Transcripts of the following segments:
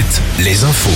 It. Les infos.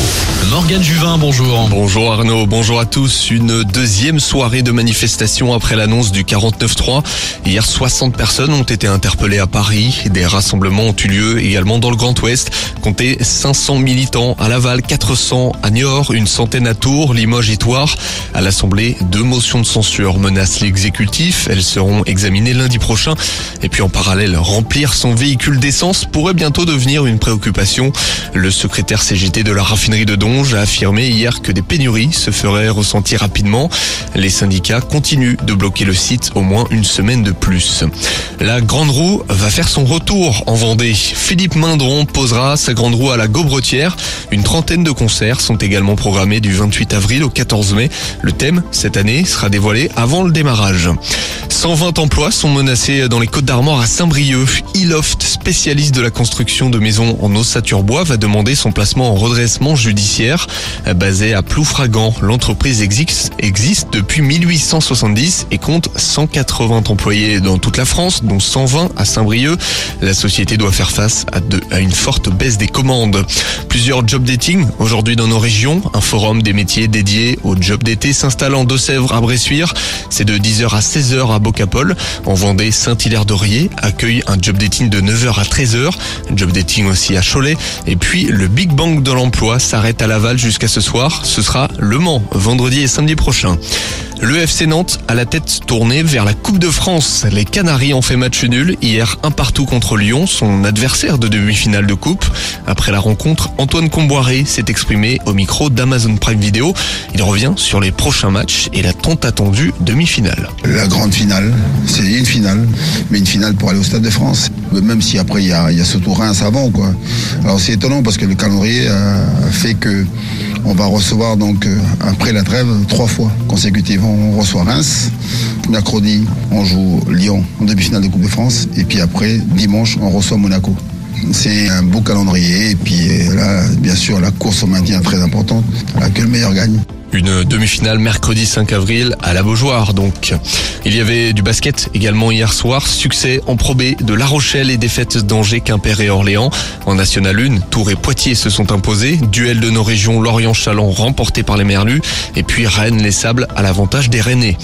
Morgane Juvin, bonjour. Bonjour Arnaud, bonjour à tous. Une deuxième soirée de manifestation après l'annonce du 49-3. Hier, 60 personnes ont été interpellées à Paris. Des rassemblements ont eu lieu également dans le Grand Ouest. Comptez 500 militants à Laval, 400 à Niort, une centaine à Tours, Limoges et Toire. À l'Assemblée, deux motions de censure menacent l'exécutif. Elles seront examinées lundi prochain. Et puis en parallèle, remplir son véhicule d'essence pourrait bientôt devenir une préoccupation. Le secrétaire CGT de la raffinerie de Donge a affirmé hier que des pénuries se feraient ressentir rapidement. Les syndicats continuent de bloquer le site au moins une semaine de plus. La grande roue va faire son retour en Vendée. Philippe Mindron posera sa grande roue à la Gaubretière. Une trentaine de concerts sont également programmés du 28 avril au 14 mai. Le thème, cette année, sera dévoilé avant le démarrage. 120 emplois sont menacés dans les Côtes d'Armor à Saint-Brieuc. Iloft, spécialiste de la construction de maisons en ossature bois, va demander son placement en redressement judiciaire. Basé à Ploufragan, l'entreprise existe, existe depuis 1870 et compte 180 employés dans toute la France, dont 120 à Saint-Brieuc. La société doit faire face à, une forte baisse des commandes. Plusieurs job dating aujourd'hui dans nos régions. Un forum des métiers dédié au job d'été s'installe en Deux-Sèvres à Bressuire. C'est de 10h à 16h à Bocapol. En Vendée, Saint-Hilaire-d'Aurier accueille un job dating de 9h à 13h. Job dating aussi à Cholet. Et puis le Big Bang de l'emploi s'arrête à Laval jusqu'à ce soir. Ce sera Le Mans, vendredi et samedi prochain. Le FC Nantes a la tête tournée vers la Coupe de France. Les Canaries ont fait match nul hier un partout contre Lyon, son adversaire de demi-finale de Coupe. Après la rencontre, Antoine Comboiré s'est exprimé au micro d'Amazon Prime Video. Il revient sur les prochains matchs et la tant attendue demi-finale. La grande finale, c'est une finale, mais une finale pour aller au Stade de France. Même si après il y a, ce tour Reims avant. Alors c'est étonnant parce que le calendrier a fait que on va recevoir donc euh, après la trêve trois fois consécutivement. On reçoit Reims. Mercredi, on joue Lyon en demi-finale de Coupe de France. Et puis après, dimanche, on reçoit Monaco. C'est un beau calendrier. Et puis euh, là, bien sûr, la course au maintien très importante. Là, que le meilleur gagne. Une demi-finale mercredi 5 avril à la Beaujoire donc. Il y avait du basket également hier soir. Succès en probé de La Rochelle et défaites d'Angers, Quimper et Orléans. En National 1, Tours et Poitiers se sont imposés. Duel de nos régions Lorient-Chalon remporté par les Merlus. Et puis Rennes, les Sables à l'avantage des Rennais.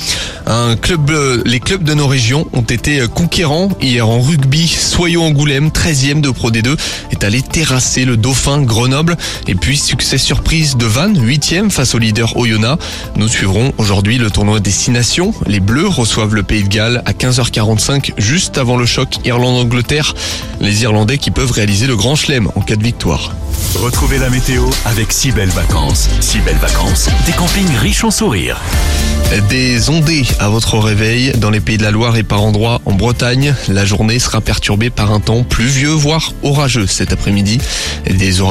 Un club, les clubs de nos régions ont été conquérants hier en rugby. Soyons Angoulême, 13e de Pro D2, est allé terrasser le Dauphin Grenoble. Et puis succès surprise de Vannes, 8e face au leader Oyonnax. Nous suivrons aujourd'hui le tournoi Destination. Les Bleus reçoivent le Pays de Galles à 15h45 juste avant le choc Irlande-Angleterre. Les Irlandais qui peuvent réaliser le grand chelem en cas de victoire. Retrouvez la météo avec si belles vacances. Si belles vacances, des campings riches en sourires. Des ondées à votre réveil dans les pays de la Loire et par endroits en Bretagne. La journée sera perturbée par un temps pluvieux, voire orageux cet après-midi. Des orages